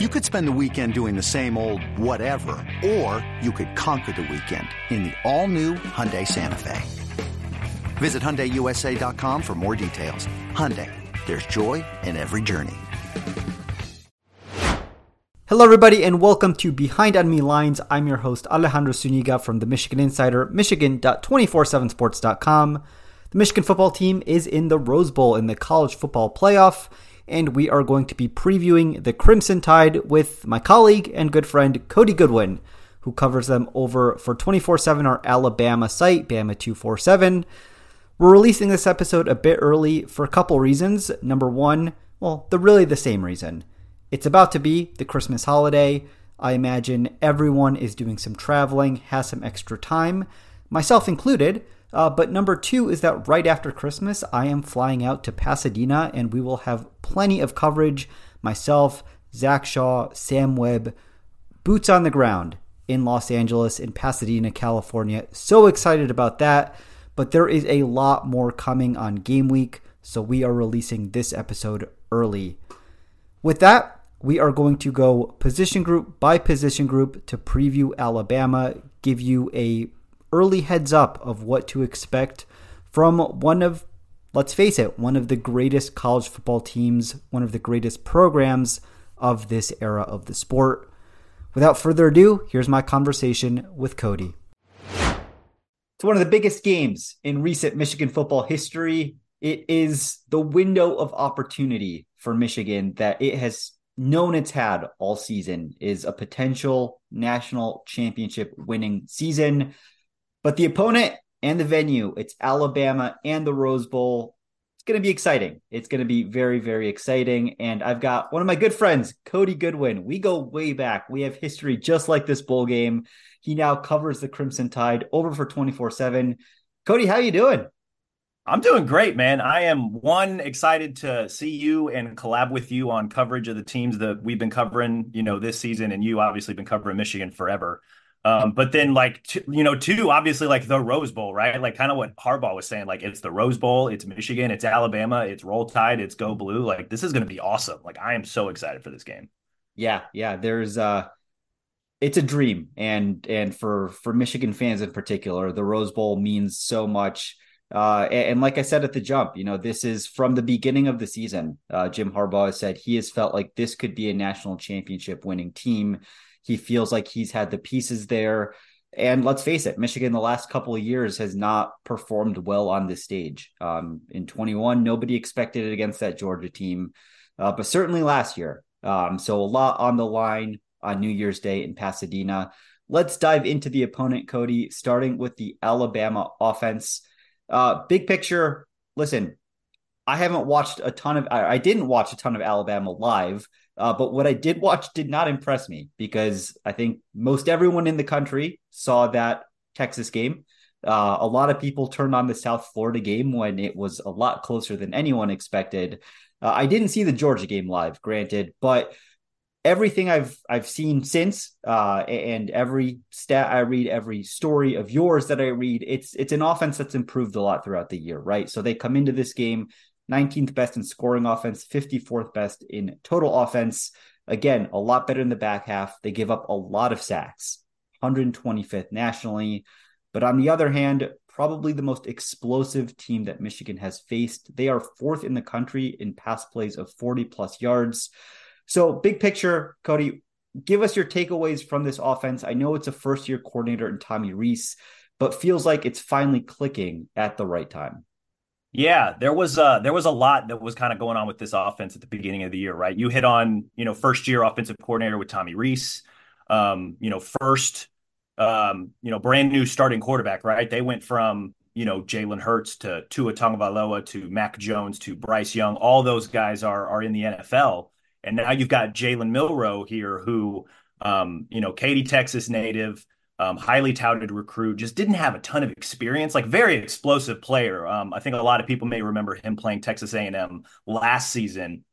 You could spend the weekend doing the same old whatever, or you could conquer the weekend in the all-new Hyundai Santa Fe. Visit HyundaiUSA.com for more details. Hyundai, there's joy in every journey. Hello, everybody, and welcome to Behind Enemy Lines. I'm your host, Alejandro Zúñiga from the Michigan Insider, Michigan.247sports.com. The Michigan football team is in the Rose Bowl in the college football playoff and we are going to be previewing the Crimson Tide with my colleague and good friend Cody Goodwin, who covers them over for 24 7, our Alabama site, Bama 247. We're releasing this episode a bit early for a couple reasons. Number one, well, the really the same reason. It's about to be the Christmas holiday. I imagine everyone is doing some traveling, has some extra time, myself included. Uh, but number two is that right after Christmas, I am flying out to Pasadena and we will have plenty of coverage. Myself, Zach Shaw, Sam Webb, boots on the ground in Los Angeles, in Pasadena, California. So excited about that. But there is a lot more coming on game week, so we are releasing this episode early. With that, we are going to go position group by position group to preview Alabama, give you a early heads up of what to expect from one of, let's face it, one of the greatest college football teams, one of the greatest programs of this era of the sport. Without further ado, here's my conversation with Cody. It's one of the biggest games in recent Michigan football history. It is the window of opportunity for Michigan that it has known it's had all season is a potential national championship winning season. But the opponent and the venue, it's Alabama and the Rose Bowl. It's going to be exciting. It's going to be very, very exciting. And I've got one of my good friends, Cody Goodwin. We go way back. We have history just like this bowl game. He now covers the Crimson Tide over for 24 7. Cody, how you doing? I'm doing great, man. I am one excited to see you and collab with you on coverage of the teams that we've been covering, you know, this season, and you obviously been covering Michigan forever. Um, but then like t- you know, two obviously like the Rose Bowl, right? Like kind of what Harbaugh was saying, like it's the Rose Bowl, it's Michigan, it's Alabama, it's Roll Tide, it's Go Blue. Like this is going to be awesome. Like I am so excited for this game. Yeah, yeah. There's uh, it's a dream, and and for for Michigan fans in particular, the Rose Bowl means so much. Uh, and, and, like I said at the jump, you know, this is from the beginning of the season. Uh, Jim Harbaugh has said he has felt like this could be a national championship winning team. He feels like he's had the pieces there. And let's face it, Michigan the last couple of years has not performed well on this stage. Um, in 21, nobody expected it against that Georgia team, uh, but certainly last year. Um, so a lot on the line on New Year's Day in Pasadena. Let's dive into the opponent, Cody, starting with the Alabama offense. Uh, big picture, listen, I haven't watched a ton of, I, I didn't watch a ton of Alabama live. Uh, but what I did watch did not impress me because I think most everyone in the country saw that Texas game. Uh, a lot of people turned on the South Florida game when it was a lot closer than anyone expected. Uh, I didn't see the Georgia game live, granted, but everything I've I've seen since, uh, and every stat I read, every story of yours that I read, it's it's an offense that's improved a lot throughout the year, right? So they come into this game 19th best in scoring offense, 54th best in total offense. Again, a lot better in the back half. They give up a lot of sacks, 125th nationally. But on the other hand, probably the most explosive team that Michigan has faced. They are fourth in the country in pass plays of 40 plus yards. So, big picture, Cody, give us your takeaways from this offense. I know it's a first year coordinator in Tommy Rees, but feels like it's finally clicking at the right time. Yeah, there was uh there was a lot that was kind of going on with this offense at the beginning of the year, right? You hit on, you know, first year offensive coordinator with Tommy Rees, Um, you know, first um, you know, brand new starting quarterback, right? They went from, you know, Jalen Hurts to Tua Tagovailoa to Mac Jones to Bryce Young. All those guys are are in the NFL. And now you've got Jalen Milroe here who um, you know, Katy, Texas native, um, highly touted recruit, just didn't have a ton of experience. Like very explosive player. Um, I think a lot of people may remember him playing Texas A&M last season,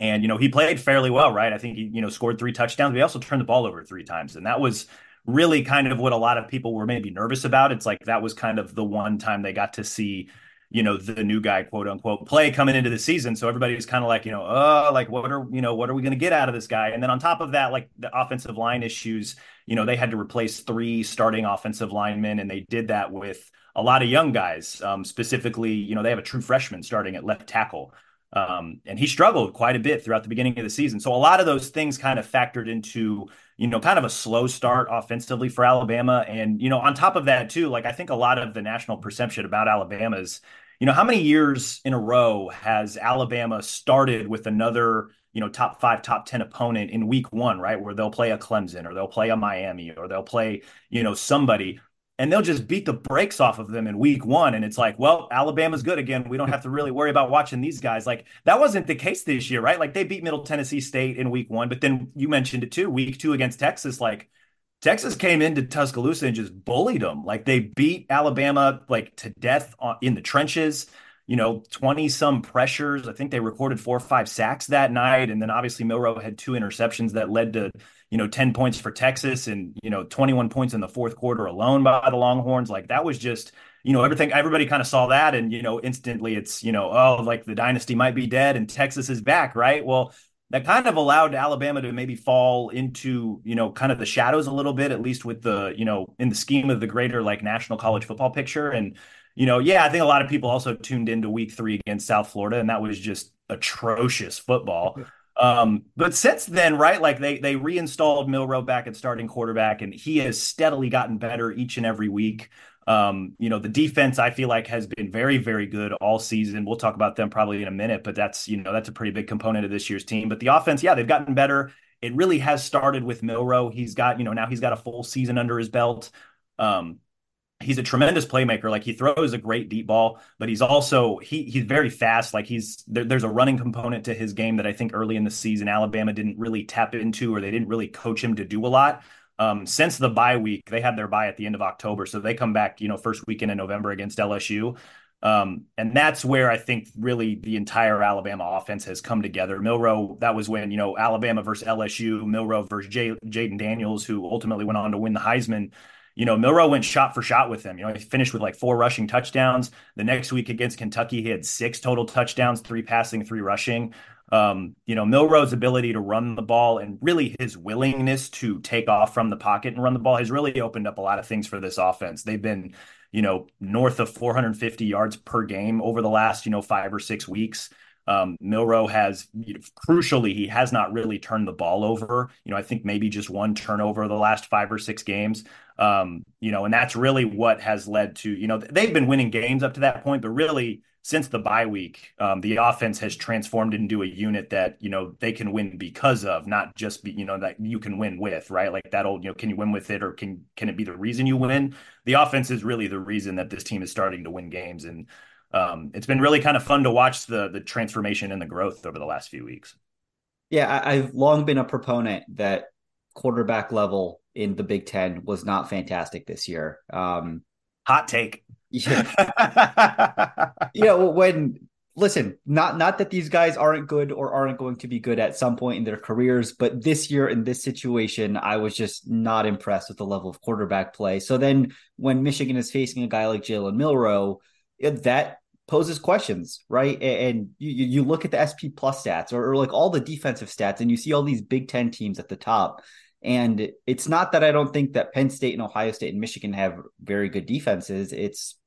and you know he played fairly well, right? I think he you know scored three touchdowns. But he also turned the ball over three times, and that was really kind of what a lot of people were maybe nervous about. It's like that was kind of the one time they got to see you know, the new guy, quote unquote, play coming into the season. So everybody was kind of like, you know, oh, like what are, you know, what are we going to get out of this guy? And then on top of that, like the offensive line issues, you know, they had to replace three starting offensive linemen, and they did that with a lot of young guys. Um, specifically, you know, they have a true freshman starting at left tackle. Um, and he struggled quite a bit throughout the beginning of the season. So a lot of those things kind of factored into, you know, kind of a slow start offensively for Alabama. And, you know, on top of that, too, like I think a lot of the national perception about Alabama is, you know, how many years in a row has Alabama started with another, you know, top five, top 10 opponent in week one, right? Where they'll play a Clemson or they'll play a Miami or they'll play, you know, somebody and they'll just beat the brakes off of them in week one. And it's like, well, Alabama's good again. We don't have to really worry about watching these guys. Like that wasn't the case this year, right? Like they beat Middle Tennessee State in week one, but then you mentioned it too, week two against Texas. Like Texas came into Tuscaloosa and just bullied them. Like they beat Alabama like to death in the trenches. You know, 20 some pressures. I think they recorded four or five sacks that night. And then obviously Milroe had two interceptions that led to you know 10 points for Texas and you know 21 points in the fourth quarter alone by the Longhorns like that was just you know everything everybody kind of saw that and you know instantly it's you know oh like the dynasty might be dead and Texas is back right well that kind of allowed Alabama to maybe fall into you know kind of the shadows a little bit at least with the you know in the scheme of the greater like national college football picture and you know yeah I think a lot of people also tuned into week 3 against South Florida and that was just atrocious football um, but since then, right, like they they reinstalled Milroe back at starting quarterback, and he has steadily gotten better each and every week. Um, you know, the defense I feel like has been very, very good all season. We'll talk about them probably in a minute, but that's you know that's a pretty big component of this year's team. But the offense, yeah, they've gotten better. It really has started with Milroe. He's got you know now he's got a full season under his belt. Um, he's a tremendous playmaker. Like he throws a great deep ball, but he's also he he's very fast. Like he's there, there's a running component to his game that I think early in the season Alabama didn't really tap into, or they didn't really coach him to do a lot. Um, since the bye week, they had their bye at the end of October, so they come back, you know, first weekend in November against LSU. Um, and that's where I think really the entire Alabama offense has come together. Milroe, that was when, you know, Alabama versus LSU, Milroe versus J- Jayden Daniels, who ultimately went on to win the Heisman you know, Milroe went shot for shot with him. You know, he finished with like four rushing touchdowns. The next week against Kentucky, he had six total touchdowns, three passing, three rushing. Um, you know, Milroe's ability to run the ball and really his willingness to take off from the pocket and run the ball has really opened up a lot of things for this offense. They've been, you know, north of 450 yards per game over the last, you know, five or six weeks. Um, Milroe has you know, crucially, he has not really turned the ball over. You know, I think maybe just one turnover the last five or six games. Um, you know, and that's really what has led to, you know, they've been winning games up to that point, but really since the bye week, um, the offense has transformed into a unit that, you know, they can win because of, not just be, you know, that you can win with, right? Like that old, you know, can you win with it or can can it be the reason you win? The offense is really the reason that this team is starting to win games. And um, it's been really kind of fun to watch the the transformation and the growth over the last few weeks. Yeah, I've long been a proponent that quarterback level in the Big Ten was not fantastic this year. Um, Hot take. Yeah. yeah. Well, when listen, not not that these guys aren't good or aren't going to be good at some point in their careers, but this year in this situation, I was just not impressed with the level of quarterback play. So then, when Michigan is facing a guy like Jalen Milroe, that poses questions, right? And you, you look at the SP plus stats or, or like all the defensive stats, and you see all these Big Ten teams at the top. And it's not that I don't think that Penn State and Ohio State and Michigan have very good defenses. It's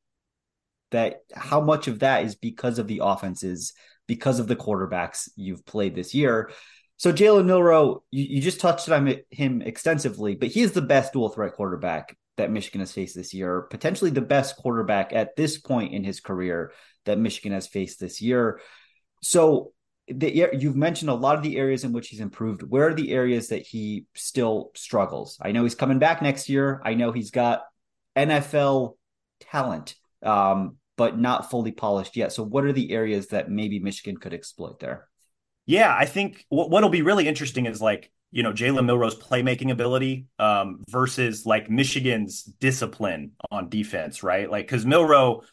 that how much of that is because of the offenses, because of the quarterbacks you've played this year. So Jalen Milroe, you, you just touched on him extensively, but he is the best dual threat quarterback that Michigan has faced this year, potentially the best quarterback at this point in his career that Michigan has faced this year. So the, you've mentioned a lot of the areas in which he's improved. Where are the areas that he still struggles? I know he's coming back next year. I know he's got NFL talent, um, but not fully polished yet. So, what are the areas that maybe Michigan could exploit there? Yeah, I think what, what'll be really interesting is like you know Jalen Milroe's playmaking ability um, versus like Michigan's discipline on defense, right? Like because Milroe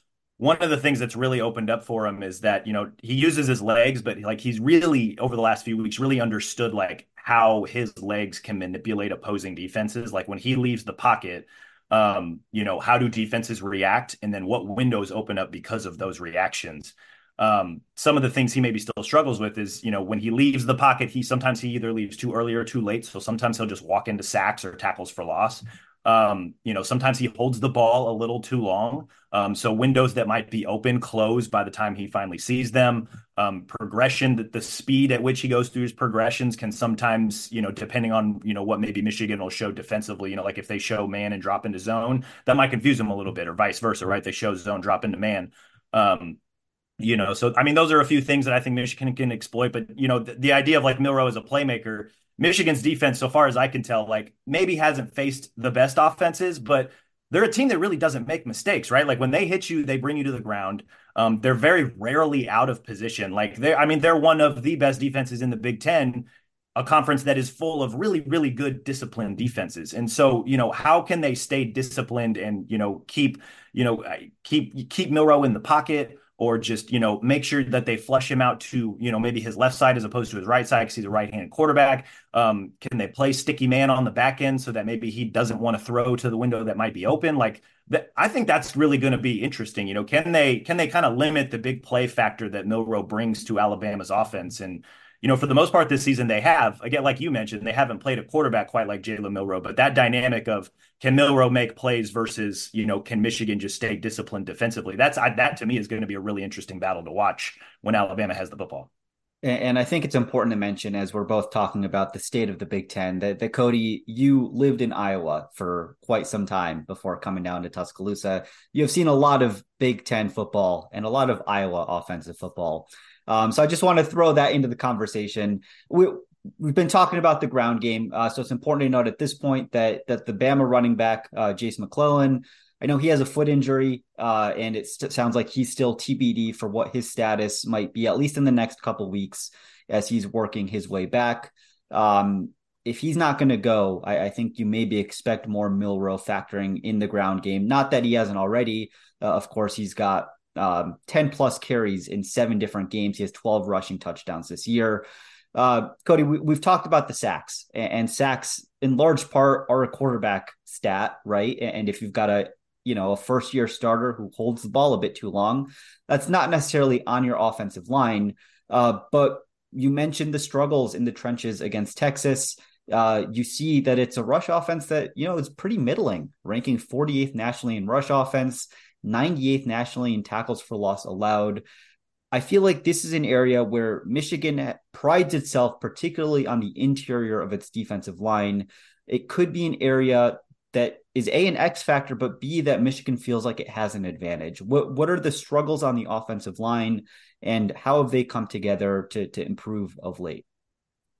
one of the things that's really opened up for him is that you know he uses his legs but like he's really over the last few weeks really understood like how his legs can manipulate opposing defenses like when he leaves the pocket Um, you know, how do defenses react, and then what windows open up because of those reactions? Um, some of the things he maybe still struggles with is, you know, when he leaves the pocket, he sometimes he either leaves too early or too late. So sometimes he'll just walk into sacks or tackles for loss. Um, you know, sometimes he holds the ball a little too long. Um, so windows that might be open close by the time he finally sees them. Um, progression, that the speed at which he goes through his progressions can sometimes, you know, depending on, you know, what maybe Michigan will show defensively, you know, like if they show man and drop into zone, that might confuse him a little bit or vice versa, right? They show zone, drop into man. Um, you know, so I mean, those are a few things that I think Michigan can exploit. But you know, the, the idea of like Milroe as a playmaker, Michigan's defense, so far as I can tell, like maybe hasn't faced the best offenses, but they're a team that really doesn't make mistakes, right? Like when they hit you, they bring you to the ground. Um, they're very rarely out of position. Like they're, I mean, they're one of the best defenses in the Big Ten, a conference that is full of really, really good disciplined defenses. And so, you know, how can they stay disciplined and you know keep, you know, keep keep Milroe in the pocket? Or just you know make sure that they flush him out to you know maybe his left side as opposed to his right side because he's a right-handed quarterback. Um, can they play sticky man on the back end so that maybe he doesn't want to throw to the window that might be open? Like that, I think that's really going to be interesting. You know, can they can they kind of limit the big play factor that Milroe brings to Alabama's offense and you know, for the most part this season, they have, again, like you mentioned, they haven't played a quarterback quite like Jalen Milroe, but that dynamic of can Milroe make plays versus, you know, can Michigan just stay disciplined defensively? That's that to me is going to be a really interesting battle to watch when Alabama has the football. And I think it's important to mention as we're both talking about the state of the Big Ten that, that Cody, you lived in Iowa for quite some time before coming down to Tuscaloosa. You have seen a lot of Big Ten football and a lot of Iowa offensive football. Um, so I just want to throw that into the conversation. We, we've been talking about the ground game, uh, so it's important to note at this point that that the Bama running back uh, Jase McClellan, I know he has a foot injury, uh, and it st- sounds like he's still TBD for what his status might be, at least in the next couple weeks as he's working his way back. Um, if he's not going to go, I, I, think you maybe expect more Milroe factoring in the ground game. Not that he hasn't already. Uh, of course, he's got um, 10 plus carries in seven different games. He has 12 rushing touchdowns this year. Uh, Cody, we, have talked about the sacks, and, and, sacks in large part are a quarterback stat, right? And if you've got a you know a first year starter who holds the ball a bit too long, that's not necessarily on your offensive line. Uh, but you mentioned the struggles in the trenches against Texas. Uh, you see that it's a rush offense that you know is pretty middling, ranking 48th nationally in rush offense. 98th nationally in tackles for loss allowed. I feel like this is an area where Michigan prides itself, particularly on the interior of its defensive line. It could be an area that is A, an X factor, but B, that Michigan feels like it has an advantage. What what are the struggles on the offensive line and how have they come together to, to improve of late?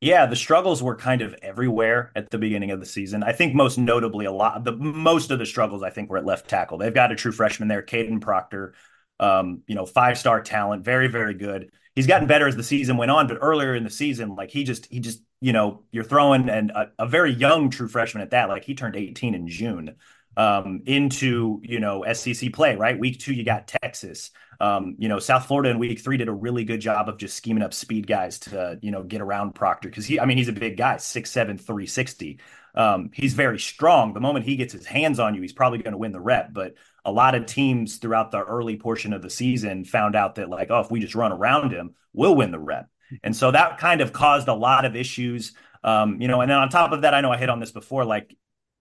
Yeah, the struggles were kind of everywhere at the beginning of the season. I think most notably, a lot the most of the struggles I think were at left tackle. They've got a true freshman there, Kadyn Proctor, um, you know, five star talent, very very good. He's gotten better as the season went on, but earlier in the season, like he just he just you know you're throwing and a, a very young true freshman at that. Like he turned 18 in June um, into you know SEC play. Right, week two you got Texas. Um, you know, South Florida in week three did a really good job of just scheming up speed guys to, you know, get around Proctor because he, I mean, he's a big guy, 6'7, 360. Um, he's very strong. The moment he gets his hands on you, he's probably going to win the rep. But a lot of teams throughout the early portion of the season found out that, like, oh, if we just run around him, we'll win the rep. And so that kind of caused a lot of issues. Um, you know, and then on top of that, I know I hit on this before, like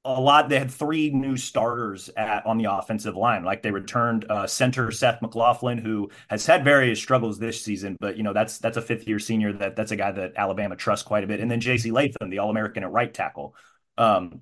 a lot. They had three new starters at, on the offensive line. Like they returned uh, center Seth McLaughlin, who has had various struggles this season, but you know that's that's a fifth year senior. That that's a guy that Alabama trusts quite a bit. And then J.C. Latham, the All American at right tackle. Um,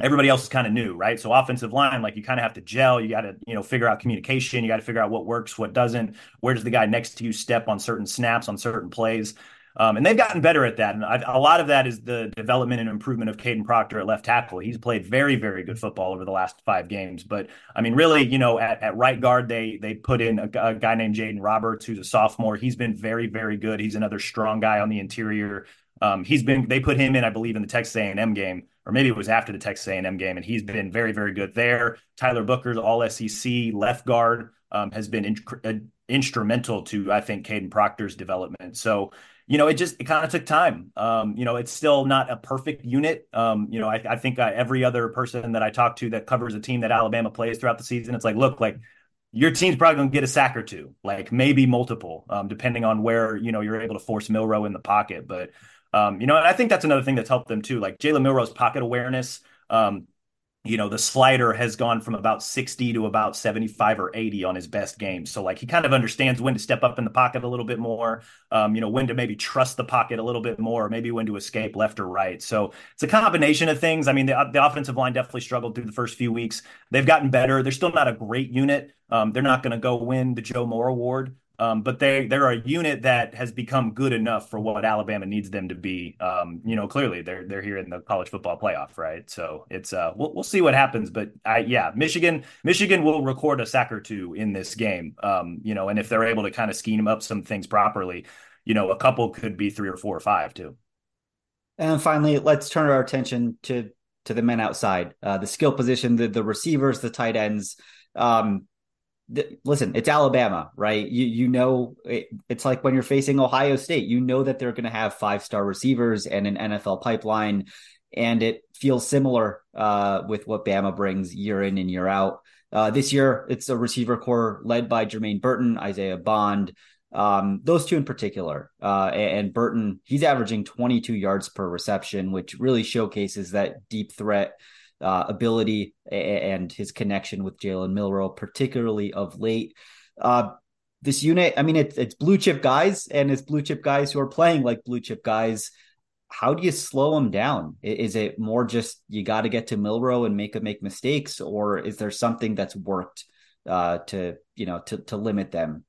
everybody else is kind of new, right? So offensive line, like you kind of have to gel. You got to you know figure out communication. You got to figure out what works, what doesn't. Where does the guy next to you step on certain snaps on certain plays? Um, and they've gotten better at that. And I've, a lot of that is the development and improvement of Kadyn Proctor at left tackle. He's played very, very good football over the last five games. But I mean, really, you know, at, at right guard, they they put in a, a guy named Jaden Roberts, who's a sophomore. He's been very, very good. He's another strong guy on the interior. Um, he's been they put him in, I believe, in the Texas A&M game, or maybe it was after the Texas A&M game, and he's been very, very good there. Tyler Booker's All SEC left guard um, has been in, uh, instrumental to I think Kadyn Proctor's development. So you know, it just it kind of took time. Um, you know, it's still not a perfect unit. Um, you know, I, I think uh, every other person that I talk to that covers a team that Alabama plays throughout the season, it's like, look, like your team's probably going to get a sack or two, like maybe multiple, um, depending on where you know you're able to force Milroe in the pocket. But um, you know, and I think that's another thing that's helped them too. Like Jalen Milroe's pocket awareness. Um, you know, the slider has gone from about 60 to about 75 or 80 on his best game. So, like, he kind of understands when to step up in the pocket a little bit more, um, you know, when to maybe trust the pocket a little bit more, maybe when to escape left or right. So, it's a combination of things. I mean, the, the offensive line definitely struggled through the first few weeks. They've gotten better. They're still not a great unit. Um, they're not going to go win the Joe Moore Award, um, but they they're a unit that has become good enough for what Alabama needs them to be. Um, you know, clearly they're they're here in the college football playoff, right? So it's uh we'll we'll see what happens. But I yeah, Michigan Michigan will record a sack or two in this game. Um, you know, and if they're able to kind of scheme up some things properly, you know, a couple could be three or four or five too. And finally, let's turn our attention to to the men outside, uh, the skill position, the the receivers, the tight ends. Um, listen, it's Alabama, right? You you know it, it's like when you're facing Ohio State, you know that they're going to have five star receivers and an NFL pipeline, and it feels similar uh, with what Bama brings year in and year out. Uh, this year, it's a receiver corps led by Jermaine Burton, Isaiah Bond. Um, those two in particular, uh, and Burton, he's averaging 22 yards per reception, which really showcases that deep threat uh, ability and his connection with Jalen Milroe, particularly of late. Uh, this unit, I mean, it's it's blue chip guys, and it's blue chip guys who are playing like blue chip guys. How do you slow them down? Is it more just you got to get to Milroe and make make mistakes, or is there something that's worked uh, to you know to to limit them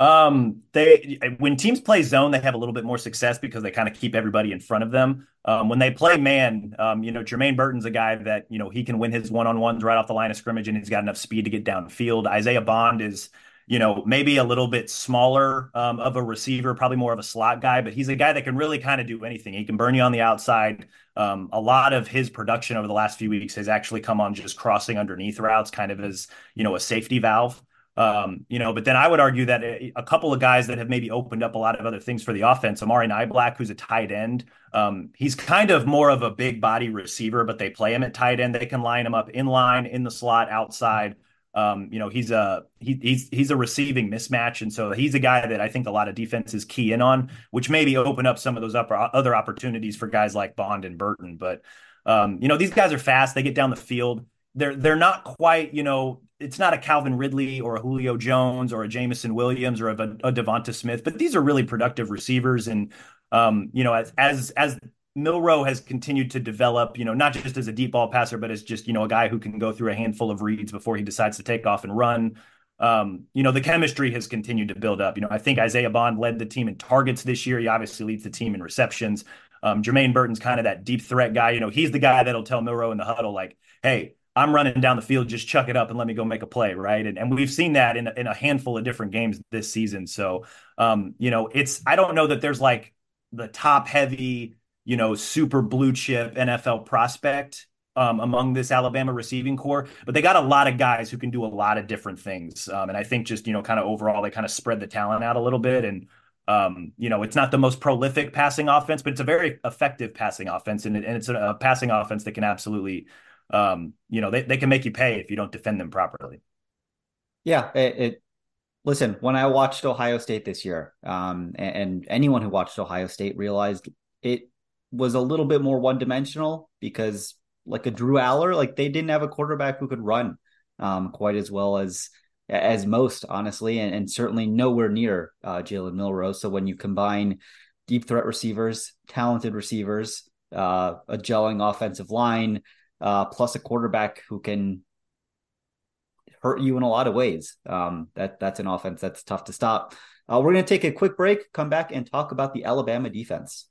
um, they when teams play zone, they have a little bit more success because they kind of keep everybody in front of them. Um, when they play man, um, you know, Jermaine Burton's a guy that you know he can win his one on ones right off the line of scrimmage, and he's got enough speed to get downfield. Isaiah Bond is, you know, maybe a little bit smaller um, of a receiver, probably more of a slot guy, but he's a guy that can really kind of do anything. He can burn you on the outside. Um, a lot of his production over the last few weeks has actually come on just crossing underneath routes, kind of as you know a safety valve. Um, you know, but then I would argue that a, a, couple of guys that have maybe opened up a lot of other things for the offense, Amari Niblack, who's a tight end, um, he's kind of more of a big body receiver, but they play him at tight end. They can line him up in line, in the slot, outside. Um, you know, he's a he, he's he's a receiving mismatch, and so he's a guy that I think a lot of defenses key in on, which maybe open up some of those upper, other opportunities for guys like Bond and Burton. But um, you know, these guys are fast; they get down the field. They're they're not quite you know it's not a Calvin Ridley or a Julio Jones or a Jameson Williams or a, a Devonta Smith, but these are really productive receivers. And um, you know, as as as Milroe has continued to develop, you know, not just as a deep ball passer, but as just you know a guy who can go through a handful of reads before he decides to take off and run. Um, you know, the chemistry has continued to build up. You know, I think Isaiah Bond led the team in targets this year. He obviously leads the team in receptions. Um, Jermaine Burton's kind of that deep threat guy. You know, he's the guy that'll tell Milroe in the huddle, like, hey, I'm running down the field, just chuck it up and let me go make a play, right? And and we've seen that in in a handful of different games this season. So, um, you know, it's I don't know that there's like the top heavy, you know, super blue chip NFL prospect um, among this Alabama receiving corps, but they got a lot of guys who can do a lot of different things. Um, and I think just you know, kind of overall, they kind of spread the talent out a little bit and. Um, you know, it's not the most prolific passing offense, but it's a very effective passing offense, and, it, and it's a, a passing offense that can absolutely um, you know, they, they can make you pay if you don't defend them properly. Yeah, it, it listen, when I watched Ohio State this year, um, and, and, anyone who watched Ohio State realized it was a little bit more one dimensional because like a Drew Allar, like they didn't have a quarterback who could run um, quite as well as as most, honestly, and, and certainly nowhere near uh, Jalen Milroe. So when you combine deep threat receivers, talented receivers, uh, a gelling offensive line, uh, plus a quarterback who can hurt you in a lot of ways. Um, that that's an offense that's tough to stop. Uh, we're going to take a quick break, come back, and talk about the Alabama defense.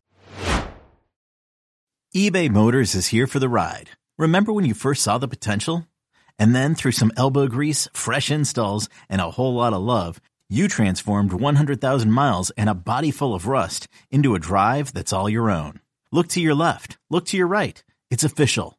eBay Motors is here for the ride. Remember when you first saw the potential? And then through some elbow grease, fresh installs, and a whole lot of love, you transformed 100,000 miles and a body full of rust into a drive that's all your own. Look to your left. Look to your right. It's official.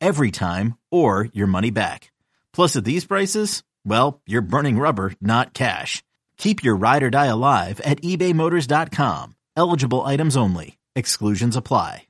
every time, or your money back. Plus, at these prices, well, you're burning rubber, not cash. Keep your ride or die alive at ebaymotors.com. Eligible items only. Exclusions apply.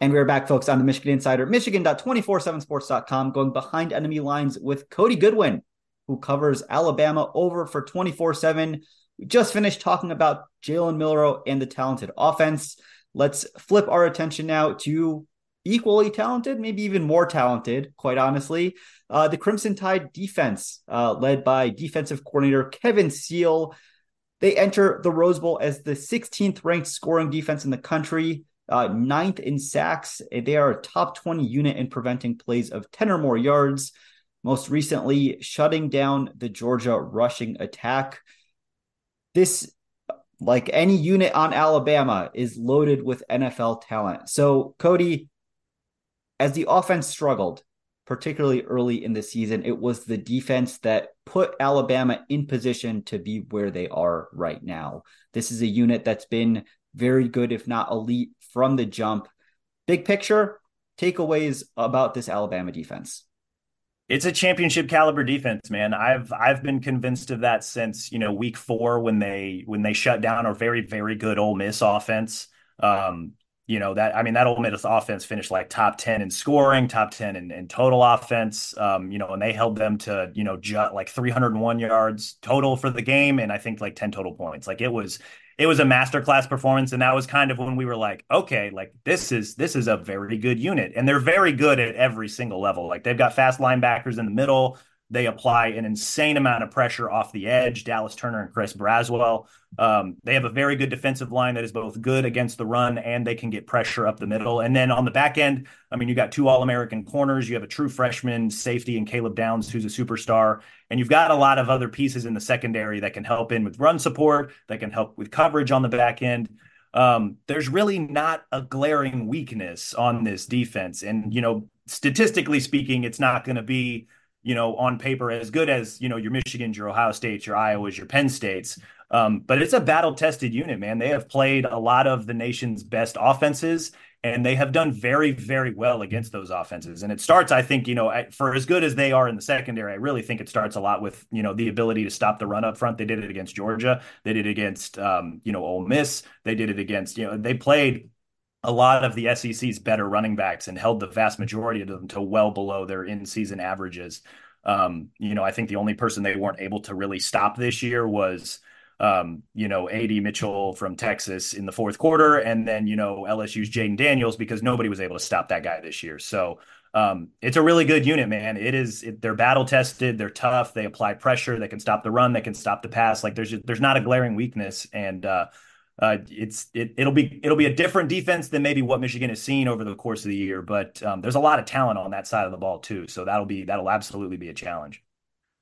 And we're back, folks, on the Michigan Insider, michigan.247sports.com, going behind enemy lines with Cody Goodwin, who covers Alabama over for 24 7. We just finished talking about Jalen Milroe and the talented offense. Let's flip our attention now to equally talented, maybe even more talented, quite honestly. Uh, the Crimson Tide defense, uh, led by defensive coordinator Kevin Steele. They enter the Rose Bowl as the 16th ranked scoring defense in the country uh, ninth in sacks. They are a top 20 unit in preventing plays of 10 or more yards. Most recently, shutting down the Georgia rushing attack. This, like any unit on Alabama, is loaded with NFL talent. So, Cody, as the offense struggled, particularly early in the season, it was the defense that put Alabama in position to be where they are right now. This is a unit that's been very good, if not elite, from the jump. Big picture, takeaways about this Alabama defense. It's a championship caliber defense, man. I've I've been convinced of that since you know week four when they when they shut down a very very good Ole Miss offense. Um, you know that I mean that Ole Miss offense finished like top ten in scoring, top ten in, in total offense. Um, you know, and they held them to you know just like 301 yards total for the game, and I think like 10 total points. Like it was it was a masterclass performance and that was kind of when we were like okay like this is this is a very good unit. And they're very good at every single level. Like they've got fast linebackers in the middle they apply an insane amount of pressure off the edge. Dallas Turner and Chris Braswell. Um, they have a very good defensive line that is both good against the run and they can get pressure up the middle. And then on the back end, I mean, you got two All American corners. You have a true freshman safety and Caleb Downs, who's a superstar. And you've got a lot of other pieces in the secondary that can help in with run support, that can help with coverage on the back end. Um, there's really not a glaring weakness on this defense. And, you know, statistically speaking, it's not going to be you know, on paper as good as, you know, your Michigans, your Ohio States, your Iowas, your Penn States. Um, but it's a battle tested unit, man. They have played a lot of the nation's best offenses and they have done very, very well against those offenses. And it starts, I think, you know, for as good as they are in the secondary, I really think it starts a lot with, you know, the ability to stop the run up front. They did it against Georgia. They did it against, um, you know, Ole Miss. They did it against, you know, they played a lot of the SEC's better running backs and held the vast majority of them to well below their in season averages. Um, you know, I think the only person they weren't able to really stop this year was, um, you know, AD Mitchell from Texas in the fourth quarter, and then, you know, LSU's Jayden Daniels because nobody was able to stop that guy this year. So, um, it's a really good unit, man. It is. It, they're battle tested. They're tough. They apply pressure. They can stop the run. They can stop the pass. Like there's there's not a glaring weakness, and uh, uh, it's it, it'll be it'll be a different defense than maybe what Michigan has seen over the course of the year. But um, there's a lot of talent on that side of the ball too, so that'll be that'll absolutely be a challenge.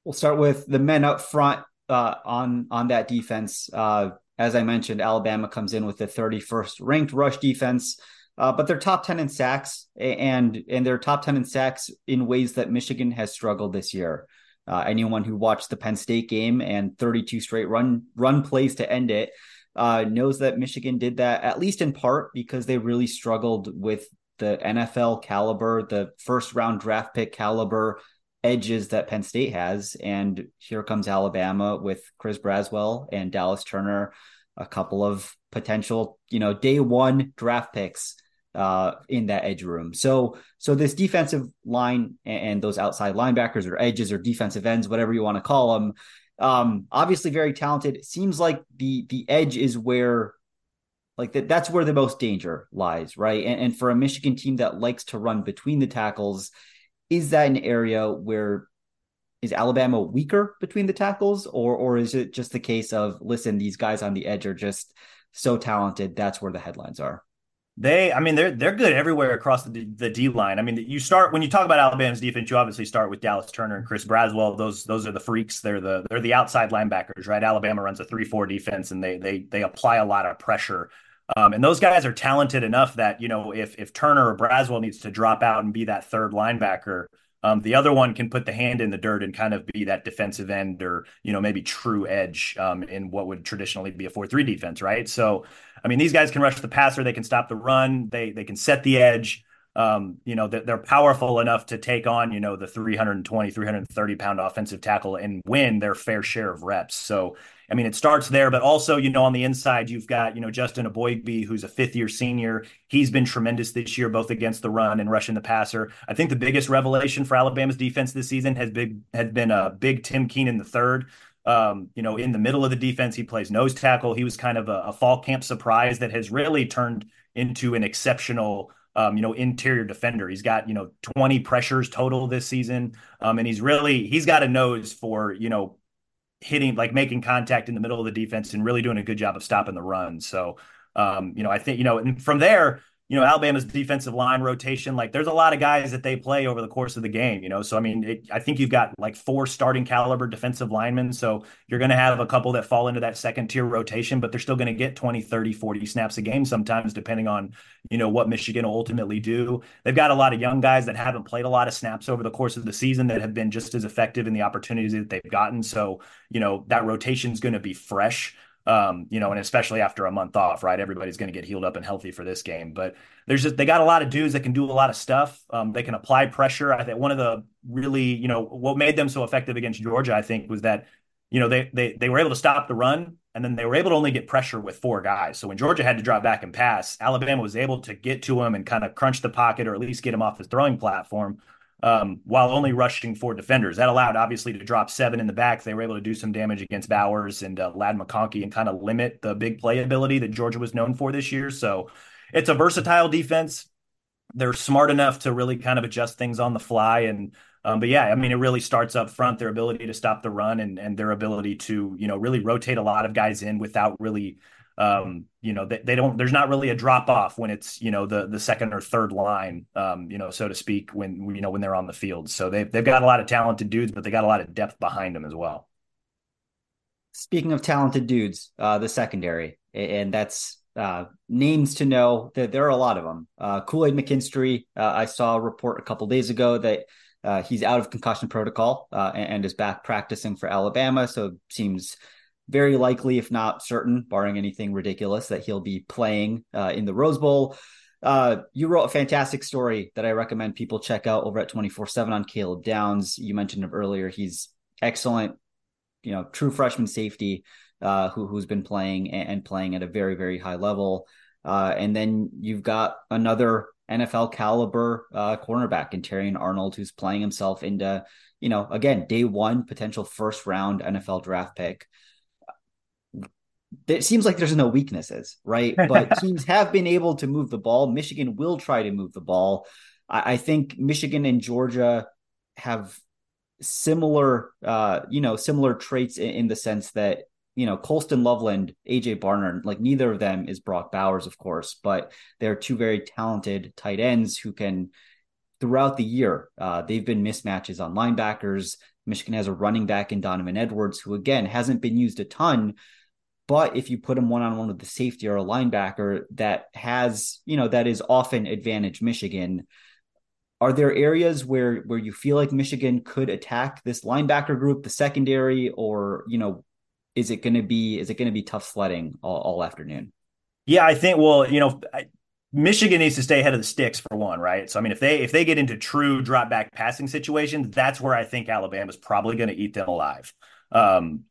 We'll start with the men up front uh, on on that defense. Uh, as I mentioned, Alabama comes in with the 31st ranked rush defense, uh, but they're top 10 in sacks, and and they're top 10 in sacks in ways that Michigan has struggled this year. Uh, anyone who watched the Penn State game and 32 straight run run plays to end it uh, knows that Michigan did that at least in part because they really struggled with the NFL caliber, the first round draft pick caliber edges that Penn State has. And here comes Alabama with Chris Braswell and Dallas Turner, a couple of potential, you know, day one draft picks uh, in that edge room. So, so this defensive line and, and those outside linebackers or edges or defensive ends, whatever you want to call them, Um, obviously very talented. It seems like the the edge is where like that that's where the most danger lies, right? And, and for a Michigan team that likes to run between the tackles, is that an area where is Alabama weaker between the tackles, or or is it just the case of listen, these guys on the edge are just so talented? That's where the headlines are. They, I mean, they're they're good everywhere across the the D line. I mean, you start when you talk about Alabama's defense, you obviously start with Dallas Turner and Chris Braswell. Those those are the freaks. They're the they're the outside linebackers, right? Alabama runs a three four defense, and they they they apply a lot of pressure. Um, and those guys are talented enough that you know if if Turner or Braswell needs to drop out and be that third linebacker, um, the other one can put the hand in the dirt and kind of be that defensive end or you know maybe true edge um, in what would traditionally be a four three defense, right? So I mean, these guys can rush the passer, they can stop the run, they they can set the edge. Um, you know, they're powerful enough to take on, you know, the 320, 330 pound offensive tackle and win their fair share of reps. So, I mean, it starts there, but also, you know, on the inside, you've got, you know, Justin Eboigbe, who's a fifth year senior. He's been tremendous this year, both against the run and rushing the passer. I think the biggest revelation for Alabama's defense this season has been, has been a big Tim Keenan the third. Um, you know, in the middle of the defense, he plays nose tackle. He was kind of a, a fall camp surprise that has really turned into an exceptional, um, you know, interior defender. He's got, you know, 20 pressures total this season. Um, and he's really, he's got a nose for, you know, hitting, like making contact in the middle of the defense and really doing a good job of stopping the run. So, um, you know, I think, you know, and from there, you know, Alabama's defensive line rotation, like there's a lot of guys that they play over the course of the game, you know. So, I mean, it, I think you've got like four starting caliber defensive linemen. So you're going to have a couple that fall into that second tier rotation, but they're still going to get 20, 30, 40 snaps a game sometimes, depending on, you know, what Michigan will ultimately do. They've got a lot of young guys that haven't played a lot of snaps over the course of the season that have been just as effective in the opportunities that they've gotten. So, you know, that rotation is going to be fresh. Um, you know, and especially after a month off, right? Everybody's going to get healed up and healthy for this game. But there's just they got a lot of dudes that can do a lot of stuff. Um, they can apply pressure. I think one of the really, you know, what made them so effective against Georgia, I think, was that, you know, they they they were able to stop the run and then they were able to only get pressure with four guys. So when Georgia had to drop back and pass, Alabama was able to get to him and kind of crunch the pocket or at least get him off his throwing platform um, while only rushing four defenders. That allowed, obviously, to drop seven in the back. They were able to do some damage against Bowers and uh, Ladd McConkey and kind of limit the big play ability that Georgia was known for this year. So it's a versatile defense. They're smart enough to really kind of adjust things on the fly. And, um, but yeah, I mean, it really starts up front, their ability to stop the run and, and their ability to, you know, really rotate a lot of guys in without really um, you know, they, they, don't, there's not really a drop off when it's, you know, the, the second or third line, um, you know, so to speak, when, you know, when they're on the field. So they've, they've got a lot of talented dudes, but they got a lot of depth behind them as well. Speaking of talented dudes, uh, the secondary, and that's, uh, names to know that there are a lot of them. Uh, Kool Aid McKinstry, uh, I saw a report a couple days ago that uh, he's out of concussion protocol uh, and, and, is back practicing for Alabama. So it seems very likely, if not certain, barring anything ridiculous, that he'll be playing uh, in the Rose Bowl. Uh, you wrote a fantastic story that I recommend people check out over at 24 7 on Caleb Downs. You mentioned him earlier. He's excellent, you know, true freshman safety uh, who, who's been playing and, playing at a very, very high level. Uh, and then you've got another NFL caliber uh, cornerback in Terrion Arnold, who's playing himself into, you know, again, day one potential first round NFL draft pick it seems like there's no weaknesses, right? But teams have been able to move the ball. Michigan will try to move the ball. I, I think Michigan and Georgia have similar, uh, you know, similar traits in, in, the sense that you know Colston Loveland, AJ Barner, like neither of them is Brock Bowers, of course, but they're two very talented tight ends who can. Throughout the year, uh, they've been mismatches on linebackers. Michigan has a running back in Donovan Edwards, who again hasn't been used a ton, but if you put him one on one with the safety or a linebacker that has, you know, that is often advantage Michigan. Are there areas where where you feel like Michigan could attack this linebacker group, the secondary, or you know, is it going to be is it going to be tough sledding all, all, afternoon? Yeah, I think. Well, you know, I, Michigan needs to stay ahead of the sticks for one, right? So I mean, if they if they get into true drop back passing situations, that's where I think Alabama's probably going to eat them alive. Um,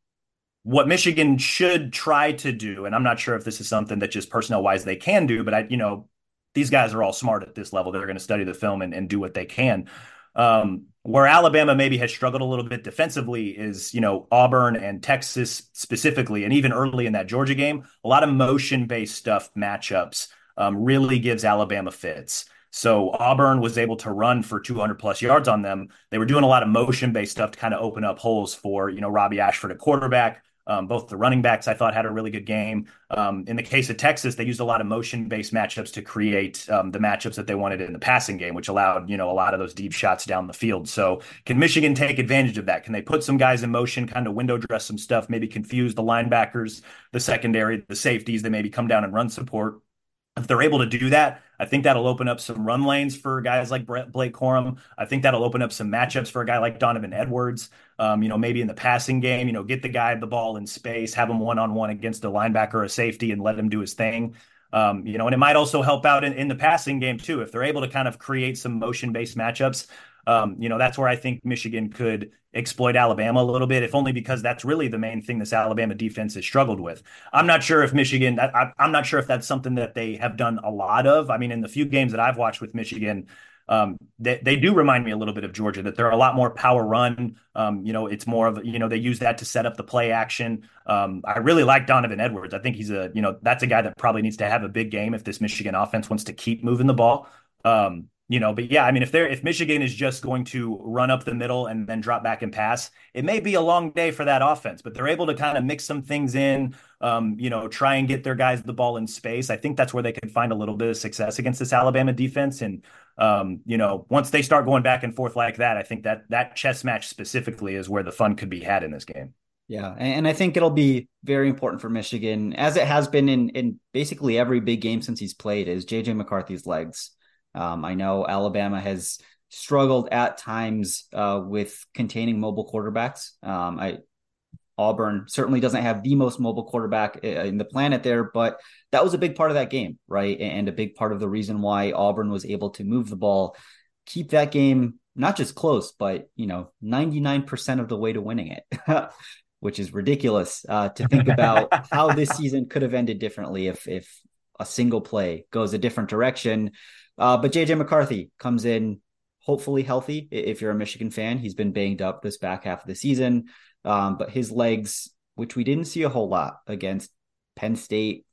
what Michigan should try to do, and I'm not sure if this is something that just personnel wise they can do, but I, you know, these guys are all smart at this level. They're going to study the film and, and do what they can. Um, where Alabama maybe has struggled a little bit defensively is, you know, Auburn and Texas specifically, and even early in that Georgia game, a lot of motion based stuff matchups um, really gives Alabama fits. So Auburn was able to run for 200 plus yards on them. They were doing a lot of motion based stuff to kind of open up holes for, you know, Robby Ashford at quarterback. Um, both the running backs I thought had a really good game. Um, in the case of Texas, they used a lot of motion-based matchups to create um, the matchups that they wanted in the passing game, which allowed you know a lot of those deep shots down the field. So can Michigan take advantage of that? Can they put some guys in motion, kind of window dress some stuff, maybe confuse the linebackers, the secondary, the safeties? They maybe come down and run support if they're able to do that, I think that'll open up some run lanes for guys like Blake Corum. I think that'll open up some matchups for a guy like Donovan Edwards. Um, you know, maybe in the passing game, you know, get the guy the ball in space, have him one on one against a linebacker or a safety, and let him do his thing. Um, you know, and it might also help out in, in the passing game too if they're able to kind of create some motion based matchups. Um, you know, that's where I think Michigan could exploit Alabama a little bit, if only because that's really the main thing this Alabama defense has struggled with. I'm not sure if Michigan, I, am not sure if that's something that they have done a lot of. I mean, in the few games that I've watched with Michigan, um, they, they do remind me a little bit of Georgia, that they're a lot more power run. Um, you know, it's more of, you know, they use that to set up the play action. Um, I really like Donovan Edwards. I think he's a, you know, that's a guy that probably needs to have a big game if this Michigan offense wants to keep moving the ball. Um, you know, but yeah, I mean, if they're if Michigan is just going to run up the middle and then drop back and pass, it may be a long day for that offense. But they're able to kind of mix some things in, um, you know, try and get their guys the ball in space. I think that's where they can find a little bit of success against this Alabama defense. And um, you know, once they start going back and forth like that, I think that that chess match specifically is where the fun could be had in this game. Yeah, and I think it'll be very important for Michigan, as it has been in in basically every big game since he's played, is JJ McCarthy's legs. Um, I know Alabama has struggled at times uh, with containing mobile quarterbacks. Um, I Auburn certainly doesn't have the most mobile quarterback uh, in the planet there, but that was a big part of that game, right? And a big part of the reason why Auburn was able to move the ball, keep that game not just close, but you know, 99% of the way to winning it. which is ridiculous uh, to think about how this season could have ended differently if if a single play goes a different direction. Uh, but JJ McCarthy comes in hopefully healthy. If you're a Michigan fan, he's been banged up this back half of the season. Um, but his legs, which we didn't see a whole lot against Penn State,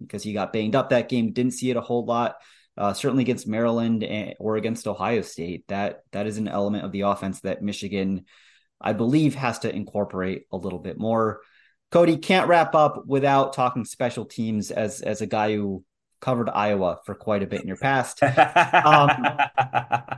because he got banged up that game, didn't see it a whole lot. Uh, certainly against Maryland and, or against Ohio State, that that is an element of the offense that Michigan, I believe, has to incorporate a little bit more. Cody can't wrap up without talking special teams as as a guy who covered Iowa for quite a bit in your past. Um,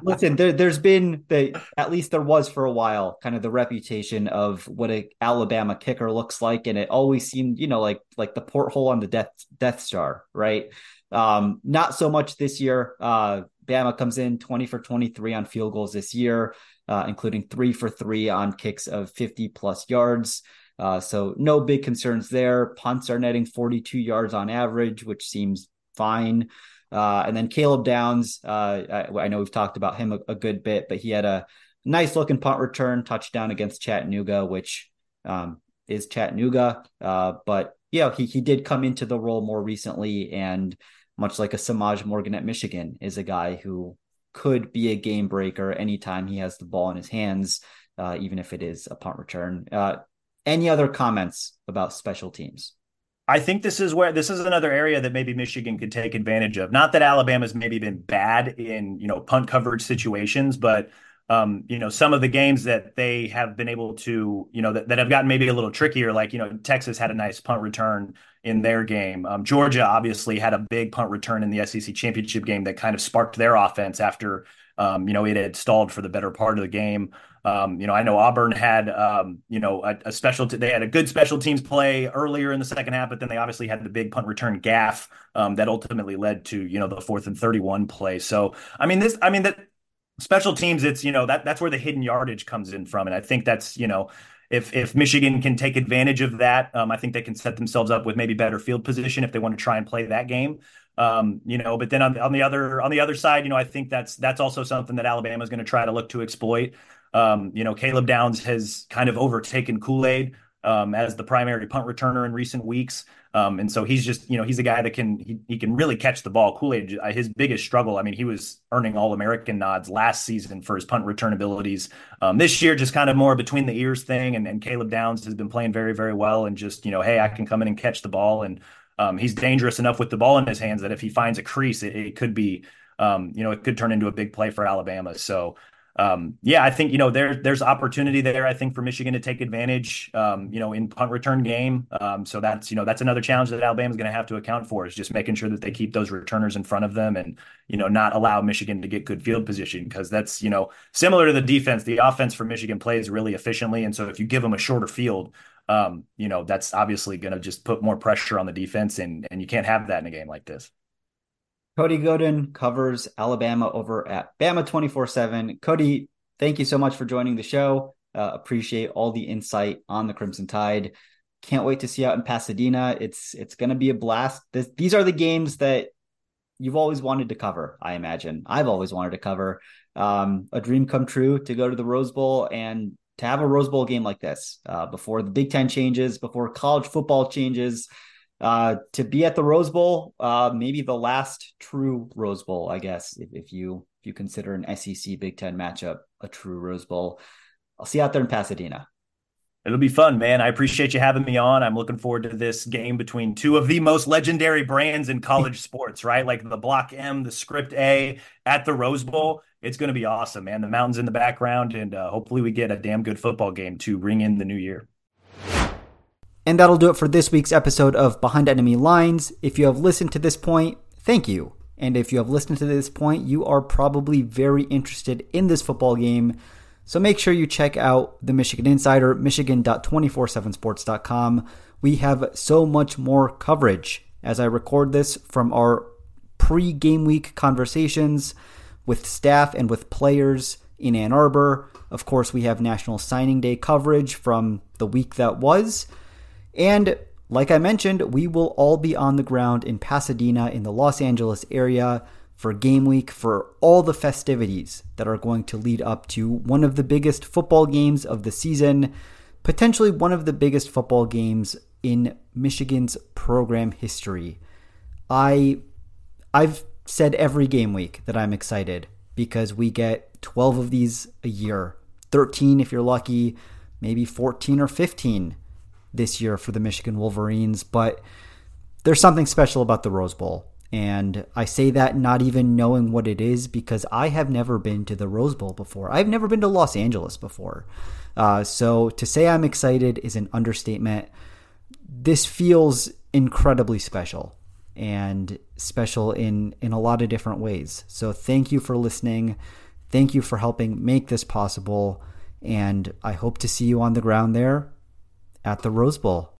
listen, there, has been the at least there was for a while kind of the reputation of what a Alabama kicker looks like, and it always seemed you know like like the porthole on the Death Death Star, right? Um, not so much this year. Uh, Bama comes in 20 for 23 on field goals this year, uh, including three for three on kicks of 50 plus yards. Uh, so no big concerns there. Punts are netting 42 yards on average, which seems fine. Uh, and then Caleb Downs, uh, I, I, know we've talked about him a, a, good bit, but he had a nice looking punt return touchdown against Chattanooga, which um, is Chattanooga. Uh, but yeah, he he did come into the role more recently, and much like a Semaj Morgan at Michigan, is a guy who could be a game breaker anytime he has the ball in his hands, uh, even if it is a punt return. Uh, any other comments about special teams? I think this is where this is another area that maybe Michigan could take advantage of. Not that Alabama's maybe been bad in you know punt coverage situations, but um, you know some of the games that they have been able to you know that, that have gotten maybe a little trickier. Like you know Texas had a nice punt return in their game. Um, Georgia obviously had a big punt return in the SEC championship game that kind of sparked their offense after um, you know it had stalled for the better part of the game. Um, you know, I know Auburn had, um, you know, a, a special. T- they had a good special teams play earlier in the second half, but then they obviously had the big punt return gaffe um, that ultimately led to, you know, the fourth and thirty-one play. So, I mean, this, I mean, that special teams, it's you know that that's where the hidden yardage comes in from, and I think that's you know. If, if Michigan can take advantage of that, um, I think they can set themselves up with maybe better field position if they want to try and play that game. Um, you know, but then on, on the other on the other side, you know, I think that's that's also something that Alabama is going to try to look to exploit. Um, you know, Caleb Downs has kind of overtaken Kool Aid. um, as the primary punt returner in recent weeks. Um, and so he's just, you know, he's a guy that can he, he can really catch the ball. Kool Aid, his biggest struggle. I mean, he was earning All American nods last season for his punt return abilities. Um, this year, just kind of more between the ears thing. And, and Caleb Downs has been playing very, very well. And just, you know, hey, I can come in and catch the ball. And um, he's dangerous enough with the ball in his hands that if he finds a crease, it, it could be, um, you know, it could turn into a big play for Alabama. So um, yeah, I think you know there there's opportunity there. I think for Michigan to take advantage, um, you know, in punt return game. Um, so that's you know that's another challenge that Alabama's going to have to account for is just making sure that they keep those returners in front of them and you know not allow Michigan to get good field position because that's you know similar to the defense. The offense for Michigan plays really efficiently, and so if you give them a shorter field, um, you know that's obviously going to just put more pressure on the defense, and and you can't have that in a game like this. Cody Goodwin covers Alabama over at Bama 24 7. Cody, thank you so much for joining the show. Uh, appreciate all the insight on the Crimson Tide. Can't wait to see you out in Pasadena. It's it's going to be a blast. This, these are the games that you've always wanted to cover. I imagine I've always wanted to cover. Um, a dream come true to go to the Rose Bowl and to have a Rose Bowl game like this uh, before the Big Ten changes, before college football changes uh, to be at the Rose Bowl, uh, maybe the last true Rose Bowl, I guess, if, if you if you consider an SEC Big Ten matchup a true Rose Bowl. I'll see you out there in Pasadena. It'll be fun, man. I appreciate you having me on. I'm looking forward to this game between two of the most legendary brands in college sports, right? Like the Block M, the Script A at the Rose Bowl. It's going to be awesome, man. The mountains in the background, and uh, hopefully we get a damn good football game to ring in the new year. And that'll do it for this week's episode of Behind Enemy Lines. If you have listened to this point, thank you. And if you have listened to this point, you are probably very interested in this football game. So make sure you check out the Michigan Insider, michigan.247sports.com. We have so much more coverage as I record this from our pre game week conversations with staff and with players in Ann Arbor. Of course, we have National Signing Day coverage from the week that was. And like I mentioned, we will all be on the ground in Pasadena in the Los Angeles area for game week for all the festivities that are going to lead up to one of the biggest football games of the season, potentially one of the biggest football games in Michigan's program history. I I've said every game week that I'm excited because we get 12 of these a year. 13 if you're lucky, maybe 14 or 15 this year for the Michigan Wolverines, but there's something special about the Rose Bowl. And I say that not even knowing what it is because I have never been to the Rose Bowl before. I've never been to Los Angeles before. Uh, so to say I'm excited is an understatement. This feels incredibly special and special in, in a lot of different ways. So thank you for listening. Thank you for helping make this possible. And I hope to see you on the ground there at the Rose Bowl.